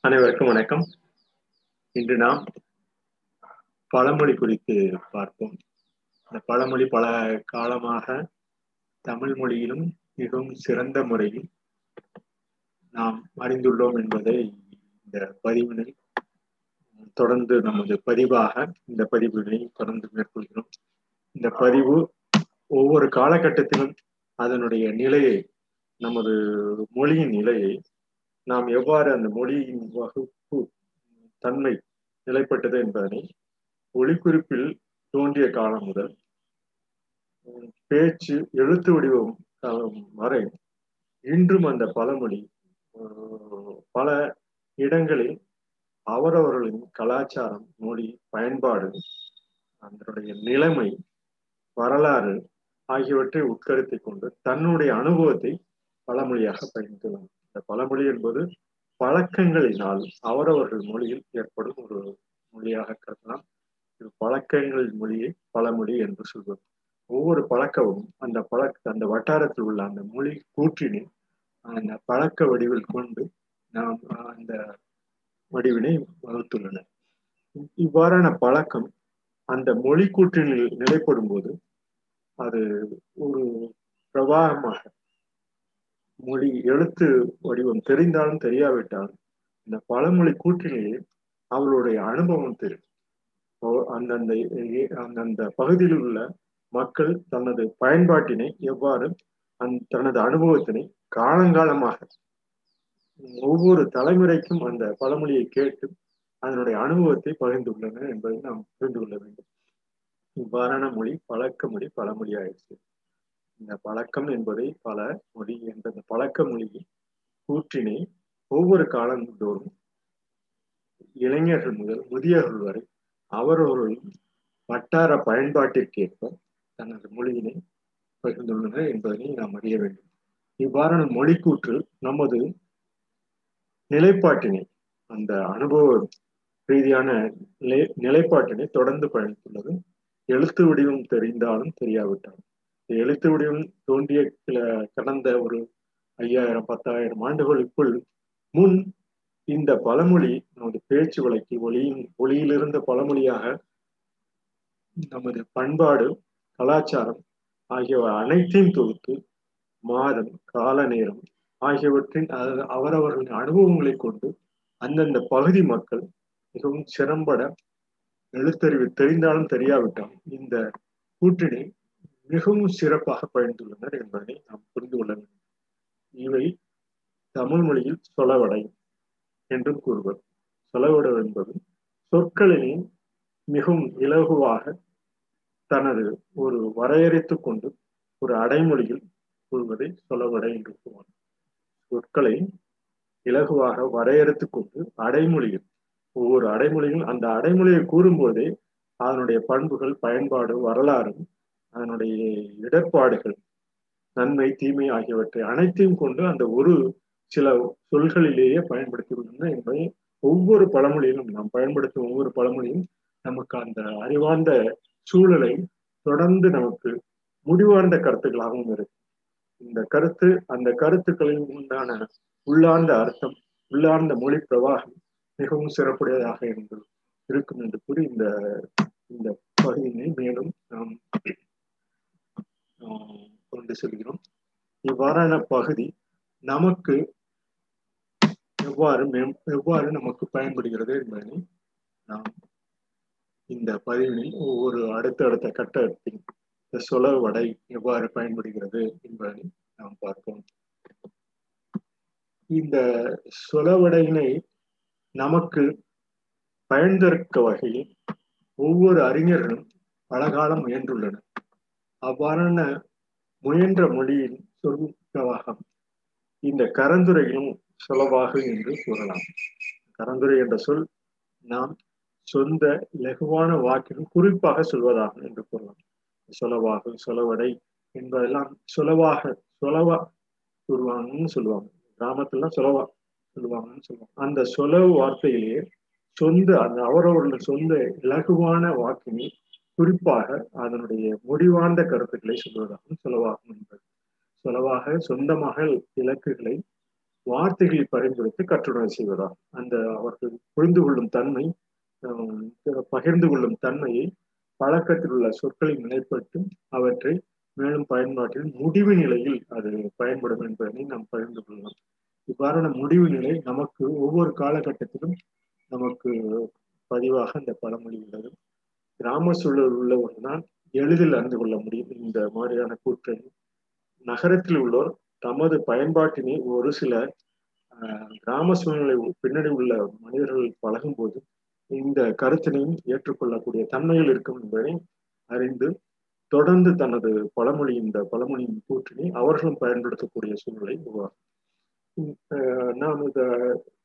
அனைவருக்கும் வணக்கம். இன்று நாம் பழமொழி குறித்து பார்ப்போம். இந்த பழமொழி பல காலமாக தமிழ் மொழியிலும் மிகவும் சிறந்த முறையில் நாம் அறிந்துள்ளோம் என்பதை இந்த பதிவினை தொடர்ந்து நமது பதிவாக இந்த பதிவினை தொடர்ந்து மேற்கொள்கிறோம். இந்த பதிவு ஒவ்வொரு காலகட்டத்திலும் அதனுடைய நிலையை நமது மொழியின் நிலையை நாம் எவ்வாறு அந்த மொழியின் வகுப்பு தன்மை நிலைப்பட்டது என்பதனை ஒளிக்குறிப்பில் தோன்றிய காலம் முதல் பேச்சு எழுத்து வடிவம் காலம் வரை இன்றும் அந்த பழமொழி பல இடங்களில் அவரவர்களின் கலாச்சாரம் மொழி பயன்பாடு அதனுடைய நிலைமை வரலாறு ஆகியவற்றை உட்கருத்திக் கொண்டு தன்னுடைய அனுபவத்தை பழமொழியாக பயன்படுத்தும் மொழி என்பது பழக்கங்களினால் அவரவர்கள் மொழியில் ஏற்படும் ஒரு மொழியாக கருதலாம். இது பழக்கங்கள் மொழியை பழமொழி என்று சொல்வது. ஒவ்வொரு பழக்கமும் அந்த பழக்க அந்த வட்டாரத்தில் உள்ள அந்த மொழி கூற்றினை அந்த பழக்க வடிவில் கொண்டு நாம் அந்த வடிவினை வகுத்துள்ளனர். இவ்வாறான பழக்கம் அந்த மொழி கூற்றினில் நிலைப்படும் போது அது ஒரு பிரவாகமாக மொழி எழுத்து வடிவம் தெரிந்தாலும் தெரியாவிட்டாலும் இந்த பழமொழி கூற்றிலேயே அவளுடைய அனுபவம் தெரியும். அந்தந்த அந்தந்த பகுதியில் உள்ள மக்கள் தனது பயன்பாட்டினை எவ்வாறு அந் தனது அனுபவத்தினை காலங்காலமாக ஒவ்வொரு தலைமுறைக்கும் அந்த பழமொழியை கேட்டு அதனுடைய அனுபவத்தை பகிர்ந்துள்ளனர் என்பதை நாம் புரிந்து கொள்ள வேண்டும். இவ்வாறான மொழி பழக்க மொழி பழமொழி ஆயிடுச்சு. இந்த பழக்கம் என்பதை பல மொழி என்ற இந்த பழக்க மொழியை கூற்றினை ஒவ்வொரு காலந்தோறும் இளைஞர்கள் முதல் முதியவர்கள் வரை அவரவர்களும் வட்டார பயன்பாட்டிற்கேற்ப தனது மொழியினை பகிர்ந்துள்ளனர் என்பதனை நாம் அறிய வேண்டும். இவ்வாறான மொழிக்கூற்று நமது நிலைப்பாட்டினை அந்த அனுபவ ரீதியான நிலை நிலைப்பாட்டினை தொடர்ந்து பயணித்துள்ளது எழுத்து வடிவம் தெரிந்தாலும் தெரியாவிட்டாலும் எழுத்து வடிவம் தோன்றிய சில கடந்த ஒரு ஐயாயிரம் பத்தாயிரம் ஆண்டுகளுக்குள் முன் இந்த பழமொழி நமது பேச்சு வழக்கு ஒளியின் ஒளியிலிருந்த பழமொழியாக நமது பண்பாடு கலாச்சாரம் ஆகியவை அனைத்தையும் தொகுத்து மாதம் கால நேரம் ஆகியவற்றின் அவரவர்களின் அனுபவங்களை கொண்டு அந்தந்த பகுதி மக்கள் மிகவும் சிறம்பட எழுத்தறிவு தெரிந்தாலும் தெரியாவிட்டாலும் இந்த கூற்றினை மிகவும் சிறப்பாக பயந்துள்ளனர் என்பதை நாம் புரிந்து கொள்ள வேண்டும். இவை தமிழ் மொழியில் சொலவடை என்றும் கூறுவர். சொலவடை என்பது சொற்களினை மிகவும் இலகுவாக தனது ஒரு வரையறைத்துக் கொண்டு ஒரு அடைமொழியில் கூறுவதை சொலவடை என்று கூறுவார். சொற்களை இலகுவாக வரையறுத்துக் கொண்டு அடைமொழியில் ஒவ்வொரு அடைமொழியும் அந்த அடைமொழியை கூறும்போதே அதனுடைய பண்புகள் பயன்பாடு வரலாறும் அதனுடைய இடர்பாடுகள் நன்மை தீமை ஆகியவற்றை அனைத்தையும் கொண்டு அந்த ஒரு சில சொல்களிலேயே பயன்படுத்தி உள்ளன என்பதை ஒவ்வொரு பழமொழியிலும் நாம் பயன்படுத்தும் ஒவ்வொரு பழமொழியும் நமக்கு அந்த அறிவார்ந்த சூழலை தொடர்ந்து நமக்கு முடிவார்ந்த கருத்துக்களாகவும் இருக்கு. இந்த கருத்து அந்த கருத்துக்களின் உண்டான உள்ளார்ந்த அர்த்தம் உள்ளார்ந்த மொழி பிரவாகம் மிகவும் சிறப்புடையதாக இருந்து இருக்கும் என்று கூறி இந்த இந்த பகுதியினை மேலும் நாம் கொண்டு செல்கிறோம். இவ்வாறான பகுதி நமக்கு எவ்வாறு எவ்வாறு நமக்கு பயன்படுகிறது என்பதனை நாம் இந்த பதிவினில் ஒவ்வொரு அடுத்த அடுத்த கட்டத்தின் சொல வடை எவ்வாறு பயன்படுகிறது என்பதை நாம் பார்ப்போம். இந்த சொலவடையினை நமக்கு பயன்தற்க வகையில் ஒவ்வொரு அறிஞர்களும் பலகாலம் முயன்றுள்ளனர். அவ்வாறான முயன்ற மொழியின் சொற்கவாகம் இந்த கரந்துரையும் சொலவாகும் என்று கூறலாம். கரந்துரை என்ற சொல் நாம் சொந்த லகுவான வாக்கிலும் குறிப்பாக சொல்வதாகும் என்று கூறலாம். சொலவாகு சொலவடை என்பதெல்லாம் சொலவாக சொலவா கூறுவாங்கன்னு சொல்லுவாங்க. கிராமத்துலாம் சொலவா சொல்லுவாங்கன்னு சொல்லுவாங்க. அந்த சொலவு வார்த்தையிலேயே சொந்த அந்த அவரவர்கள் சொந்த இலகுவான வாக்கினை குறிப்பாக அதனுடைய முடிவார்ந்த கருத்துக்களை சொல்வதாகவும் செலவாகும் என்பது. செலவாக சொந்தமாக இலக்குகளை வார்த்தைகளை பரிந்துரைத்து கற்றுடன் செய்வதாகும். அந்த அவர்கள் புரிந்து கொள்ளும் தன்மை பகிர்ந்து கொள்ளும் தன்மையை பழக்கத்தில் உள்ள சொற்களை நிலைப்பட்டு அவற்றை மேலும் பயன்பாட்டில் முடிவு நிலையில் அது பயன்படும் என்பதனை நாம் பகிர்ந்து கொள்ளலாம். இவ்வாறான முடிவு நிலை நமக்கு ஒவ்வொரு காலகட்டத்திலும் நமக்கு பதிவாக இந்த பழமொழி உள்ளது. கிராம சூழல் உள்ளவர்தான் எளிதில் அறிந்து கொள்ள முடியும். இந்த மாதிரியான கூற்றை நகரத்தில் உள்ளோர் தமது பயன்பாட்டினை ஒரு சில கிராம சூழ்நிலை பின்னணி உள்ள மனிதர்கள் பழகும் போது இந்த கருத்தினையும் ஏற்றுக்கொள்ளக்கூடிய தன்மையில் இருக்கும் என்பதை அறிந்து தொடர்ந்து தனது பழமொழி இந்த பழமொழியின் கூற்றினை அவர்களும் பயன்படுத்தக்கூடிய சூழ்நிலை உருவாகும். நாம் இந்த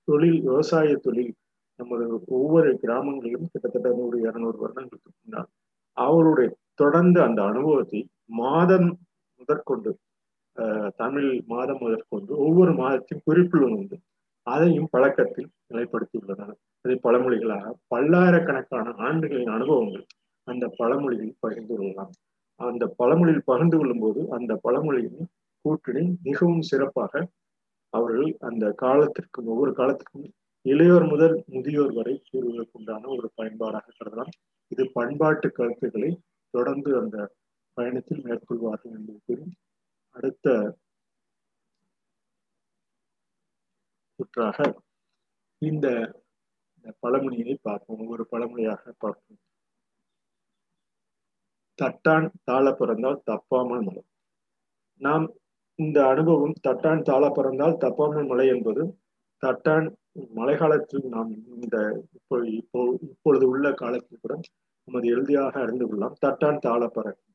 தொழில் விவசாய தொழில் நமது ஒவ்வொரு கிராமங்களிலும் கிட்டத்தட்ட நூறு இருநூறு வருடங்களுக்கு முன்னால் அவருடைய தொடர்ந்து அந்த அனுபவத்தை மாதம் முதற்கொண்டு தமிழ் மாதம் முதற்கொண்டு ஒவ்வொரு மாதத்தையும் குறிப்பில் வந்து அதையும் பழக்கத்தில் நிலைப்படுத்தியுள்ளனர். அதை பழமொழிகளாக பல்லாயிரக்கணக்கான ஆண்டுகளின் அனுபவங்கள் அந்த பழமொழியில் பகிர்ந்து கொள்ளலாம். அந்த பழமொழியில் பகிர்ந்து கொள்ளும் போது அந்த பழமொழியின் கூட்டணி மிகவும் சிறப்பாக அவர்கள் அந்த காலத்திற்கும் ஒவ்வொரு காலத்திற்கும் இளையோர் முதல் முதியோர் வரை கூறுவதற்கு உண்டான ஒரு பயன்பாடாக கருதலாம். இது பண்பாட்டு கருத்துக்களை தொடர்ந்து அந்த பயணத்தில் மேற்கொள்வார்கள் என்பது கூறி அடுத்த சுற்றாக இந்த பழமொழியை பார்ப்போம். ஒவ்வொரு பழமொழியாக பார்ப்போம். தட்டான் தாழ பிறந்தால் தப்பாமல் மலை. நாம் இந்த அனுபவம் தட்டான் தாழ பிறந்தால் தப்பாமல் மலை என்பது தட்டான் மழை காலத்தில் நாம் இந்த இப்போ இப்போ இப்பொழுது உள்ள காலத்தில் கூட நமது எழுதியாக அறிந்து கொள்ளலாம். தட்டான் தாள பறக்கும்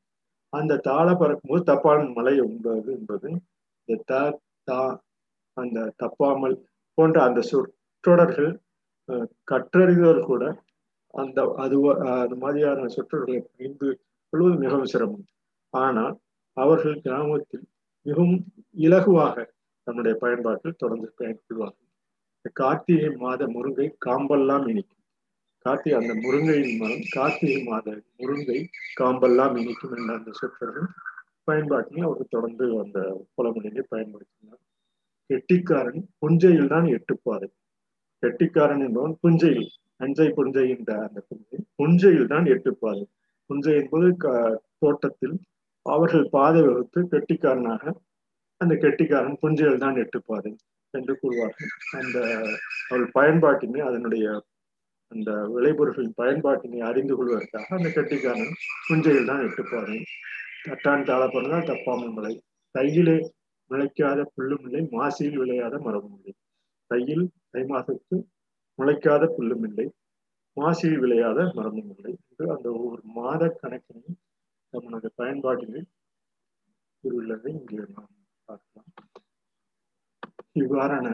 அந்த தாள பறக்கும் போது தப்பான் மலை என்பது என்பது இந்த த தா அந்த தப்பாமல் போன்ற அந்த சொற்றொடர்கள் கற்றறிந்தவர் கூட அந்த அது அது மாதிரியான சொற்றொடர்களை புரிந்து கொள்வது மிகவும் சிரமம். ஆனால் அவர்கள் கிராமத்தில் மிகவும் இலகுவாக நம்முடைய பயன்பாட்டில் தொடர்ந்து பயன்படுவார்கள். கார்த்திகை மாத முருங்கை காம்பெல்லாம் இனிக்கும். கார்த்திகை அந்த முருங்கையின் மரம் கார்த்திகை மாத முருங்கை காம்பெல்லாம் இனிக்கும் என்ற அந்த சொற்றொடர்கள் பயன்பாட்டினை அவர் தொடர்ந்து அந்த புலமொழியை பயன்படுத்தினார். கெட்டிக்காரன் புஞ்சையில் தான் எட்டுப்பாதை கெட்டிக்காரன் என்பவன் புஞ்சையில் அஞ்சை புஞ்சை என்ற அந்த புஞ்சை புஞ்சையில் தான் எட்டுப்பாதை புஞ்சை என்பது தோட்டத்தில் அவர்கள் பாதை வகுத்து கெட்டிக்காரனாக அந்த கெட்டிக்காரன் புஞ்சையில் தான் எட்டுப்பாதை என்று கூறுவார்கள். அந்த அவள் பயன்பாட்டினை அதனுடைய அந்த விளைபொருட்களின் பயன்பாட்டினை அறிந்து கொள்வதற்காக அந்த கட்டிக்காரன் குஞ்சையில் தான் எட்டுப்பாதை தட்டான் தாழப்படுறதால் தப்பாமல் மலை தையிலே முளைக்காத புல்லும் இல்லை மாசியில் விளையாத மரமும் இல்லை. தையில் தை மாதத்து முளைக்காத புல்லும் இல்லை மாசியில் விளையாத மரமும் இல்லை என்று அந்த ஒவ்வொரு மாத கணக்கினையும் நம்மளது பயன்பாட்டினை கூறியுள்ளதை இங்கே நாம் பார்க்கலாம். இவ்வாறான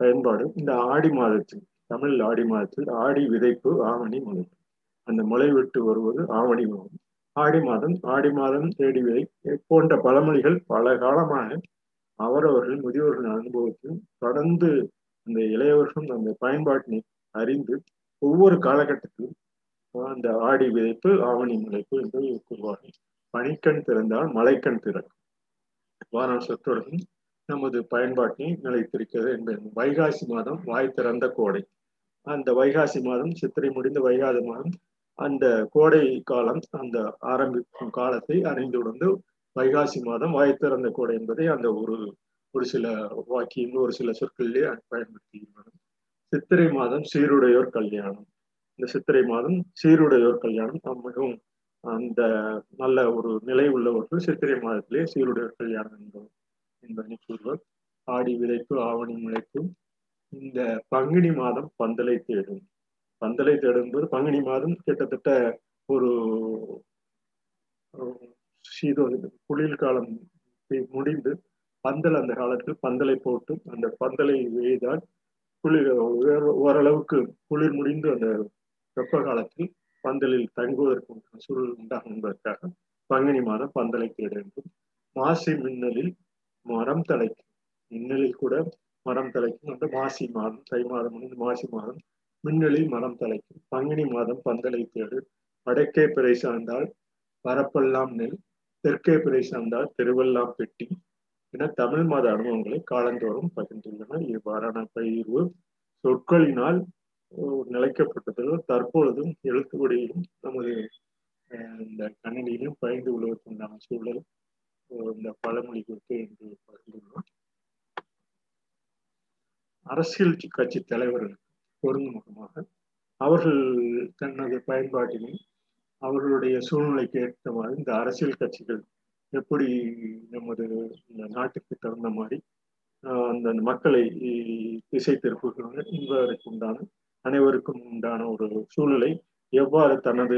பயன்பாடு இந்த ஆடி மாதத்தில் தமிழ் ஆடி மாதத்தில் ஆடி விதைப்பு ஆவணி முளைப்பு அந்த முளை விட்டு வருவது ஆவணி மாதம் ஆடி மாதம் ஆடி மாதம் தேடி விதை போன்ற பழமொழிகள் பல காலமாக அவரவர்கள் முதியோர்கள் அனுபவத்தில் தொடர்ந்து அந்த இளையவர்களும் அந்த பயன்பாட்டினை அறிந்து ஒவ்வொரு காலகட்டத்திலும் அந்த ஆடி விதைப்பு ஆவணி முளைப்பு என்று கூறுவார்கள். பனிக்கண் திறந்தால் மலைக்கண் திறக்கும். வாரான சொற்றொடரும் நமது பயன்பாட்டினை நிலைத்திருக்கிறது என்பது. வைகாசி மாதம் வாய் திறந்த கோடை. அந்த வைகாசி மாதம் சித்திரை முடிந்த வைகாசி மாதம் அந்த கோடை காலம் அந்த ஆரம்பிக்கும் காலத்தை அறிந்து உணர்ந்து வைகாசி மாதம் வாய் திறந்த கோடை என்பதை அந்த ஒரு ஒரு சில வாக்கியம் ஒரு சில சொற்களிலே பயன்படுத்துகின்றன சித்திரை மாதம் சீருடையோர் கல்யாணம். இந்த சித்திரை மாதம் சீருடையோர் கல்யாணம். மிகவும் அந்த நல்ல ஒரு நிலை உள்ளவர்கள் சித்திரை மாதத்திலே சீருடையோர் கல்யாணம் என்பவர் என்பதனை கூறுவர். ஆடி விளைப்பு ஆவணி முளைப்பு இந்த பங்குனி மாதம் பந்தலை தேடும். பந்தலை தேடும் போது பங்குனி மாதம் கிட்டத்தட்ட ஒரு சீதோ குளிர் காலம் முடிந்து பந்தல் அந்த காலத்தில் பந்தலை போட்டு அந்த பந்தலை எய்தால் குளிர் ஓரளவுக்கு குளிர் முடிந்து அந்த வெப்ப காலத்தில் பந்தலில் தங்குவதற்கு சூழல் உண்டாகும் என்பதற்காக பங்குனி மாதம் பந்தலை தேட வேண்டும். மாசி மின்னலில் மரம் தலைக்கும் மின்னலில் கூட மரம் தலைக்கும் அந்த மாசி மாதம் தை மாதம் முடிந்து மாசி மாதம் மின்னலில் மரம் தலைக்கும். பங்குனி மாதம் பந்தலை தேடு. வடக்கே பிறை சார்ந்தால் வரப்பெல்லாம் நெல். தெற்கே பிறை சார்ந்தால் தெருவெல்லாம் பெட்டி. என தமிழ் மாத அனுபவங்களை காலந்தோறும் பகிர்ந்துள்ளனர். இவ்வாறான பகிர்வு சொற்களினால் நிலைக்கப்பட்டதோ தற்பொழுதும் எழுத்துக்குடியிலும் நமது இந்த கணினியிலும் பயந்து கொள்வதற்குண்டான சூழல் இந்த பழமொழி குறித்து என்று பகிர்ந்துள்ளோம். அரசியல் கட்சி தலைவர்கள் பொருந்தும் முகமாக அவர்கள் தனது பயன்பாட்டிலும் அவர்களுடைய சூழ்நிலைக்கு ஏற்ற மாதிரி இந்த அரசியல் கட்சிகள் எப்படி நமது இந்த நாட்டுக்கு தகுந்த மாதிரி அந்த மக்களை திசை திருப்புகிறாங்க என்பதற்கு உண்டான அனைவருக்கும் உண்டான ஒரு சூழலை எவ்வாறு தனது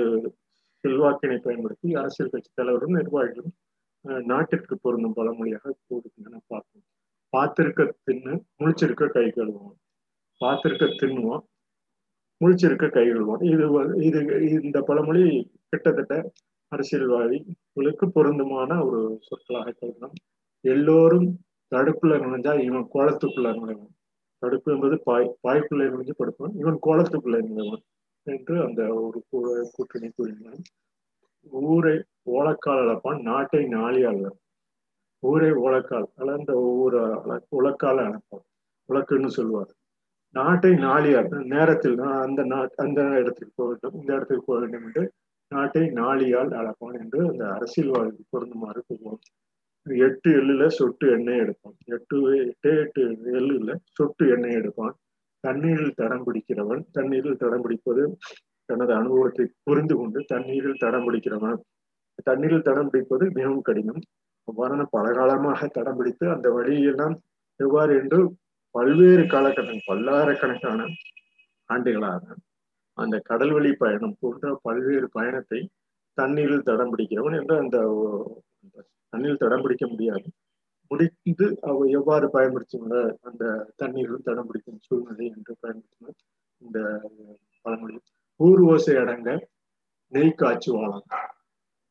செல்வாக்கினை பயன்படுத்தி அரசியல் கட்சி தலைவரும் நிர்வாகிகளும் நாட்டிற்கு பொருந்தும் பழமொழியாக கூறுகின்றன பார்ப்போம். பார்த்திருக்க தின்னு முழிச்சிருக்க கை கழுவோம் பார்த்திருக்க தின்னுவோம் முழிச்சிருக்க கை கழுவோம் இது இது இந்த பழமொழி கிட்டத்தட்ட அரசியல்வாதிகளுக்கு பொருந்துமான ஒரு சொற்களாக கருதலாம். எல்லோரும் தடுப்புல நுழைஞ்சா இவன் கோலத்துக்குள்ள நுழைவான். தடுப்பு என்பது பாய் பாய்க்குள்ளே நுழைஞ்சு படுப்பான் இவன் கோலத்துக்குள்ளே நுழைவான் என்று அந்த ஒரு கூட்டணி கூறினான் ஊரை ஓலக்கால் அளப்பான் நாட்டை நாளி அல்ல ஊரை ஓலக்கால் அளந்த ஒவ்வொரு உலக்கால அளப்பான் உலக்குன்னு சொல்லுவார். நாட்டை நாளியார் நேரத்தில் அந்த அந்த இடத்துக்கு போக வேண்டும். இந்த இடத்துக்கு போக வேண்டும் என்று நாட்டை நாளியால் அளப்பான் என்று அந்த அரசியல்வாதி பொருந்துமாறு கூறுவோம் எட்டு எள்ளுல சொட்டு எண்ணெய் எடுப்பான். எட்டு எட்டு எட்டு எள்ளுல சொட்டு எண்ணெய் எடுப்பான். தண்ணீரில் தடம் பிடிக்கிறவன் தண்ணீரில் தடம் பிடிப்பது தனது அனுபவத்தை புரிந்து கொண்டு தண்ணீரில் தடம் பிடிக்கிறவன் தண்ணீரில் தடம் பிடிப்பது மிகவும் கடினம். அவ்வாறான பலகாலமாக தடம் பிடித்து அந்த வழியெல்லாம் எவ்வாறு என்று பல்வேறு காலகட்டம் பல்லாயிரக்கணக்கான ஆண்டுகளாக அந்த கடல்வழி பயணம் போன்ற பல்வேறு பயணத்தை தண்ணீரில் தடம் பிடிக்கிறவன் என்று அந்த தண்ணீரில் தடம் பிடிக்க முடியாது. முடிந்து அவ எவ்வாறு பயன்படுத்தினாங்க அந்த தண்ணீரில் தடம் பிடிக்கும் சூழ்நிலை என்று பயன்படுத்தினார் இந்த பழமொழி ஊர் ஓசை அடங்க நெய் காய்ச்சி வாழலாம்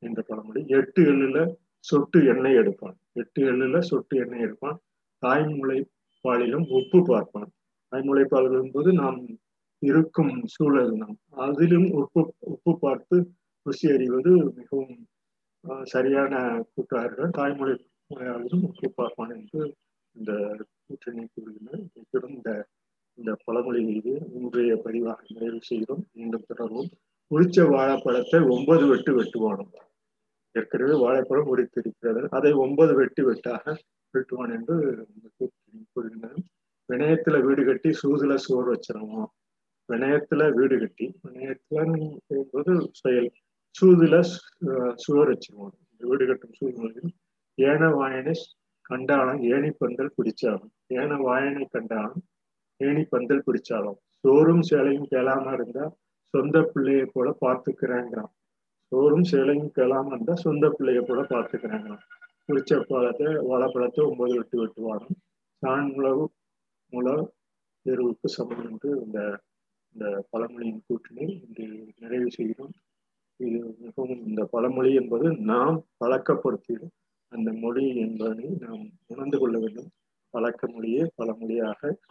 என்ற பழமொழி. எட்டு எள்ளுல சொட்டு எண்ணெய் எடுப்பான். எட்டு எள்ளுல சொட்டு எண்ணெய் எடுப்பான். தாய்மொழி பாலிலும் உப்பு பார்ப்பான். தாய்மொழி பால் என்பது நாம் இருக்கும் சூழல் நாம் அதிலும் உப்பு உப்பு பார்த்து ருசி அறிவது மிகவும் சரியான கூட்டார்கள் தாய்மொழி முறையாளரும் உப்பு பார்ப்பான் என்று இந்த கூட்டணி கூறுகின்றனர். இந்த இந்த பழமொழி மீது இன்றைய பதிவாக நிறைவு செய்கிறோம். மீண்டும் தொடர்வோம். முடிச்ச வாழைப்பழத்தை ஒன்பது வெட்டு வெட்டுவானும். ஏற்கனவே வாழைப்பழம் முடித்திருக்கிறது அதை ஒன்பது வெட்டு வெட்டாக வெட்டுவான் என்று கூறுகின்றனர். வினயத்துல வீடு கட்டி சூதுல சோறு வச்சிருவோம் வினயத்துல வீடு கட்டி வினயத்துலன்பது செயல் சூதுல சுவர் வச்சிருவோம். வீடு கட்டும் சூழ்நிலையில் ஏன வாயனை கண்டாலும் ஏணி பந்தல் பிடிச்சாலும் ஏன வாயனை கண்டாலும் ஏணி பந்தல் பிடிச்சாலும். சோறும் சேலையும் கேளாம இருந்தா சொந்த பிள்ளைய போல பார்த்துக்கிறேங்கிறான். சோறும் சேலையும் கேளாம இருந்தா சொந்த பிள்ளைய போல பார்த்துக்கிறேங்கிறான். குறிச்ச பழத்தை வாழைப்பழத்தை ஒன்பது வெட்டு வெட்டுவாடும் சான் உழவு முளவு தேர்வுக்கு சமம் என்று இந்த இந்த பழமொழியின் கூட்டினை இன்று நிறைவு செய்கிறோம். இது மிகவும் இந்த பழமொழி என்பது நாம் பழக்கப்படுத்திடும். அந்த மொழி என்பதை நாம் உணர்ந்து கொள்ள வேண்டும். பழக்க மொழியே பழமொழியாக